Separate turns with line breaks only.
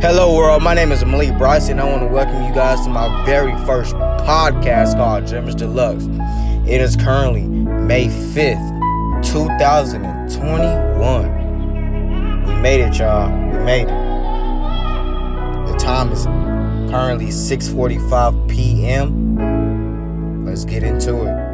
Hello, world. My name is Malik Bryce, and I want to welcome you guys to my very first podcast called Dreamers Deluxe. It is currently May 5th, 2021. We made it, y'all. We made it. The time is currently 6:45 p.m. Let's get into it.